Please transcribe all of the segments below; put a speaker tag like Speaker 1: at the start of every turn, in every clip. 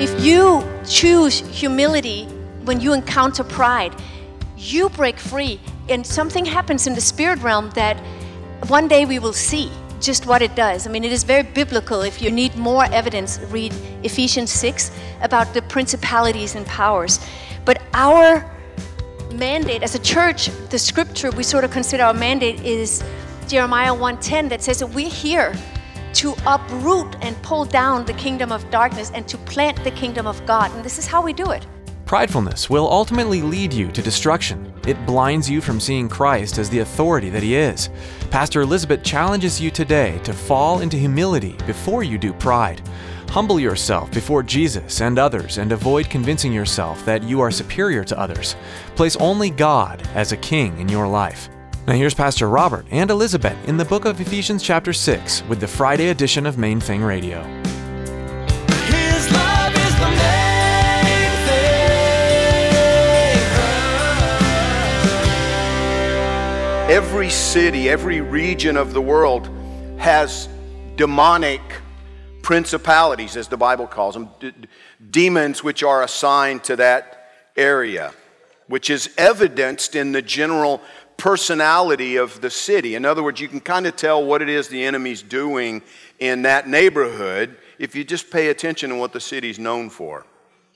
Speaker 1: If you choose humility when you encounter pride, you break free, and something happens in the spirit realm that one day we will see just what it does. I mean, it is very biblical. If you need more evidence, read Ephesians 6 about the principalities and powers. But our mandate as a church, the scripture we sort of consider our mandate is Jeremiah 1:10 that says that we're here to uproot and pull down the kingdom of darkness and to plant the kingdom of God. And this is how we do it.
Speaker 2: Pridefulness will ultimately lead you to destruction. It blinds you from seeing Christ as the authority that he is. Pastor Elizabeth challenges you today to fall into humility before you do pride. Humble yourself before Jesus and others and avoid convincing yourself that you are superior to others. Place only God as a king in your life. Now here's Pastor Robert and Elizabeth in the book of Ephesians chapter 6 with the Friday edition of Main Thing Radio.
Speaker 3: His love is the main thing.
Speaker 4: Every city, every region of the world has demonic principalities, as the Bible calls them, d- d- demons which are assigned to that area, which is evidenced in the general personality of the city. In other words, you can kind of tell what it is the enemy's doing in that neighborhood if you just pay attention to what the city's known for.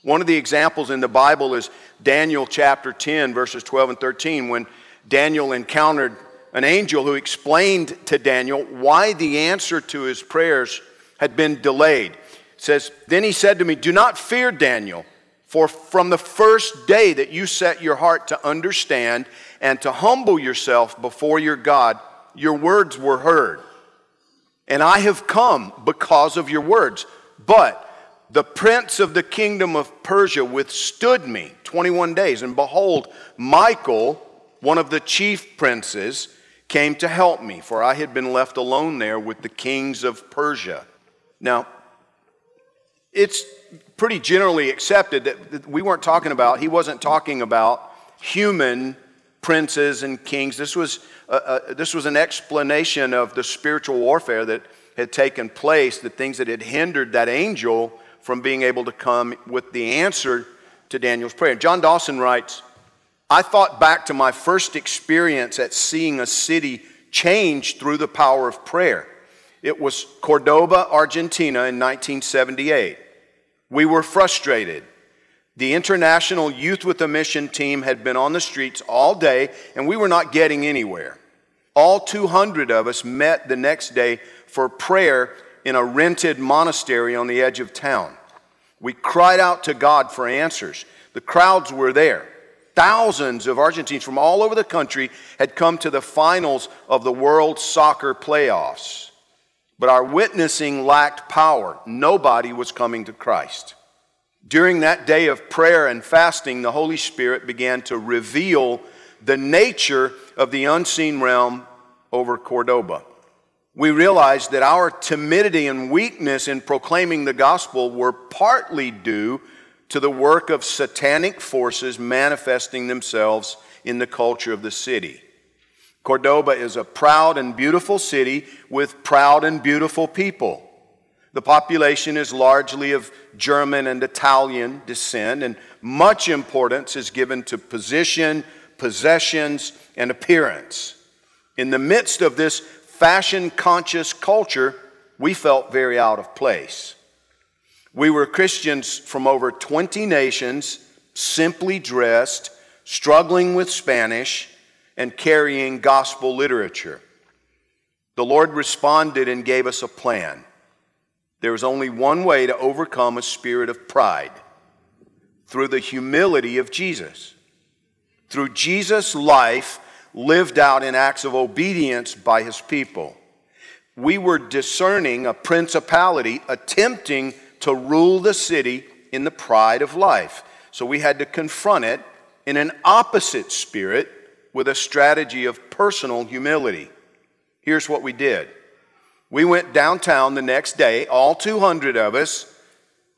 Speaker 4: One of the examples in the Bible is Daniel chapter 10, verses 12 and 13, when Daniel encountered an angel who explained to Daniel why the answer to his prayers had been delayed. It says, Then he said to me, Do not fear, Daniel, for from the first day that you set your heart to understand and to humble yourself before your God, your words were heard. And I have come because of your words. But the prince of the kingdom of Persia withstood me 21 days. And behold, Michael, one of the chief princes, came to help me, for I had been left alone there with the kings of Persia. Now, it's pretty generally accepted that we weren't talking about, he wasn't talking about human princes and kings. This was, a, a, this was an explanation of the spiritual warfare that had taken place, the things that had hindered that angel from being able to come with the answer to Daniel's prayer. John Dawson writes, I thought back to my first experience at seeing a city change through the power of prayer. It was Cordoba, Argentina in 1978. We were frustrated. The International Youth with a Mission team had been on the streets all day, and we were not getting anywhere. All 200 of us met the next day for prayer in a rented monastery on the edge of town. We cried out to God for answers. The crowds were there. Thousands of Argentines from all over the country had come to the finals of the World Soccer Playoffs. But our witnessing lacked power. Nobody was coming to Christ. During that day of prayer and fasting, the Holy Spirit began to reveal the nature of the unseen realm over Cordoba. We realized that our timidity and weakness in proclaiming the gospel were partly due to the work of satanic forces manifesting themselves in the culture of the city. Cordoba is a proud and beautiful city with proud and beautiful people. The population is largely of German and Italian descent, and much importance is given to position, possessions, and appearance. In the midst of this fashion conscious culture, we felt very out of place. We were Christians from over 20 nations, simply dressed, struggling with Spanish, and carrying gospel literature. The Lord responded and gave us a plan. There is only one way to overcome a spirit of pride through the humility of Jesus. Through Jesus' life lived out in acts of obedience by his people. We were discerning a principality attempting to rule the city in the pride of life. So we had to confront it in an opposite spirit with a strategy of personal humility. Here's what we did we went downtown the next day, all 200 of us,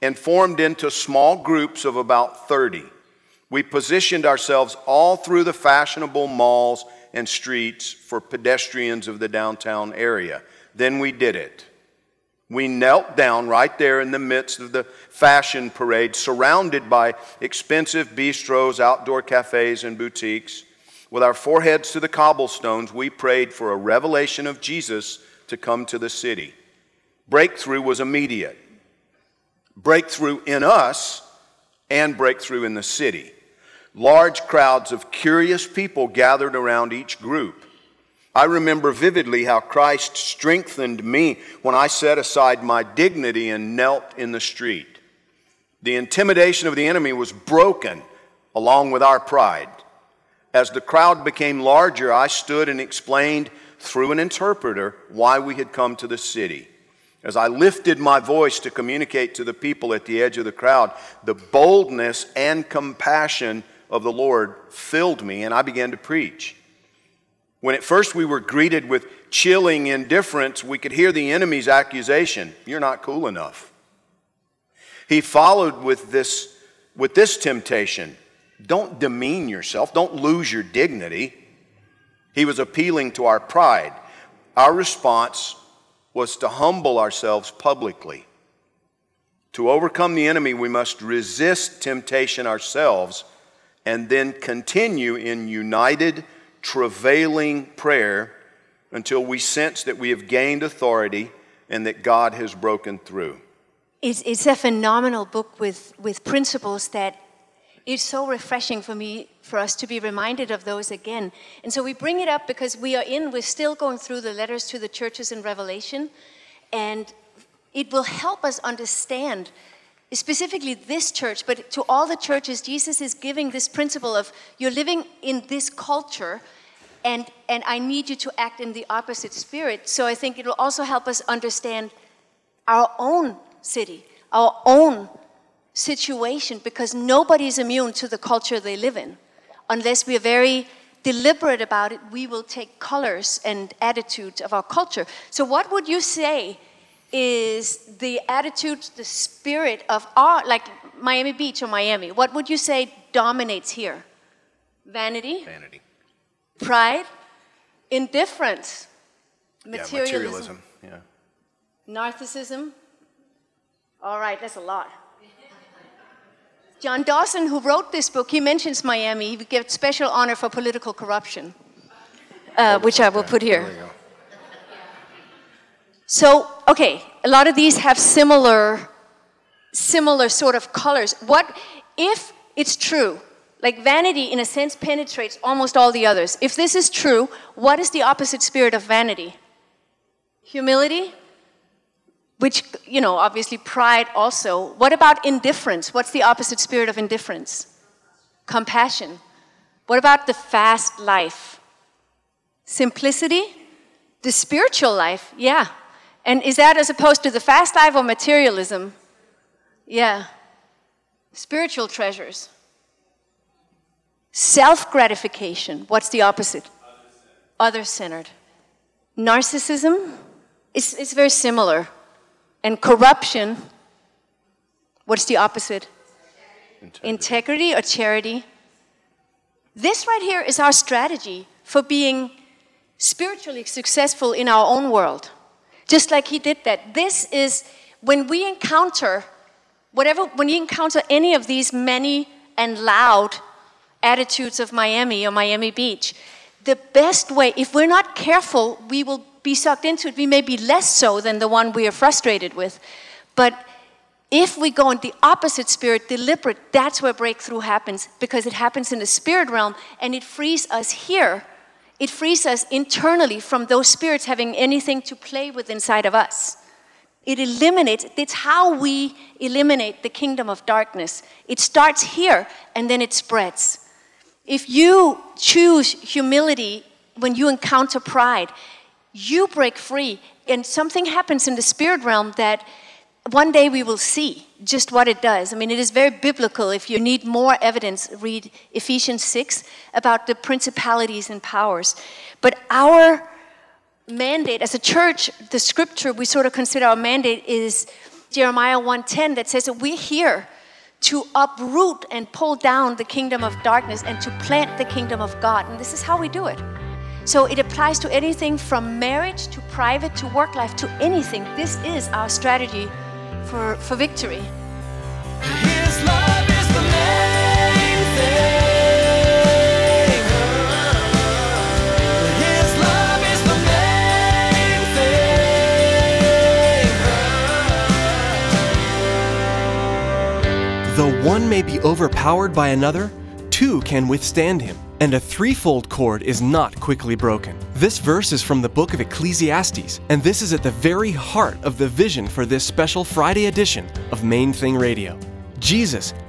Speaker 4: and formed into small groups of about 30. We positioned ourselves all through the fashionable malls and streets for pedestrians of the downtown area. Then we did it. We knelt down right there in the midst of the fashion parade, surrounded by expensive bistros, outdoor cafes, and boutiques. With our foreheads to the cobblestones, we prayed for a revelation of Jesus to come to the city. Breakthrough was immediate. Breakthrough in us and breakthrough in the city. Large crowds of curious people gathered around each group. I remember vividly how Christ strengthened me when I set aside my dignity and knelt in the street. The intimidation of the enemy was broken along with our pride. As the crowd became larger, I stood and explained through an interpreter why we had come to the city. As I lifted my voice to communicate to the people at the edge of the crowd, the boldness and compassion of the Lord filled me, and I began to preach. When at first we were greeted with chilling indifference, we could hear the enemy's accusation You're not cool enough. He followed with this, with this temptation Don't demean yourself, don't lose your dignity. He was appealing to our pride. Our response was to humble ourselves publicly. To overcome the enemy, we must resist temptation ourselves and then continue in united, travailing prayer until we sense that we have gained authority and that God has broken through.
Speaker 1: It's, it's a phenomenal book with, with principles that is so refreshing for me for us to be reminded of those again. And so we bring it up because we are in, we're still going through the letters to the churches in Revelation, and it will help us understand specifically this church, but to all the churches, Jesus is giving this principle of you're living in this culture, and, and I need you to act in the opposite spirit. So I think it will also help us understand our own city, our own situation, because nobody's immune to the culture they live in. Unless we are very deliberate about it, we will take colors and attitudes of our culture. So, what would you say is the attitude, the spirit of our, like Miami Beach or Miami? What would you say dominates here? Vanity,
Speaker 4: Vanity.
Speaker 1: pride, indifference,
Speaker 4: Yeah,
Speaker 1: materialism,
Speaker 4: materialism. Yeah.
Speaker 1: narcissism. All right, that's a lot. John Dawson, who wrote this book, he mentions Miami. He gets special honor for political corruption, uh, which I will put here. So, okay, a lot of these have similar, similar sort of colors. What if it's true? Like vanity, in a sense, penetrates almost all the others. If this is true, what is the opposite spirit of vanity? Humility, which, you know, obviously pride also. What about indifference? What's the opposite spirit of indifference? Compassion. What about the fast life? Simplicity? The spiritual life, yeah. And is that as opposed to the fast life or materialism? Yeah. Spiritual treasures. Self gratification. What's the opposite? Other centered. Narcissism? It's, it's very similar. And corruption. What's the opposite? Integrity or charity. This right here is our strategy for being spiritually successful in our own world. Just like he did that. This is when we encounter whatever, when you encounter any of these many and loud attitudes of Miami or Miami Beach, the best way, if we're not careful, we will be sucked into it. We may be less so than the one we are frustrated with. But if we go in the opposite spirit, deliberate, that's where breakthrough happens because it happens in the spirit realm and it frees us here. It frees us internally from those spirits having anything to play with inside of us. It eliminates, it's how we eliminate the kingdom of darkness. It starts here and then it spreads. If you choose humility when you encounter pride, you break free and something happens in the spirit realm that one day we will see just what it does. I mean, it is very biblical. If you need more evidence, read Ephesians 6 about the principalities and powers. But our mandate as a church, the scripture we sort of consider our mandate is Jeremiah 1:10 that says that we're here to uproot and pull down the kingdom of darkness and to plant the kingdom of God. And this is how we do it. So it applies to anything from marriage to private to work life to anything. This is our strategy for, for victory.
Speaker 3: His love is the main thing. His love is the main thing.
Speaker 2: Though one may be overpowered by another, two can withstand him, and a threefold cord is not quickly broken. This verse is from the book of Ecclesiastes, and this is at the very heart of the vision for this special Friday edition of Main Thing Radio. Jesus,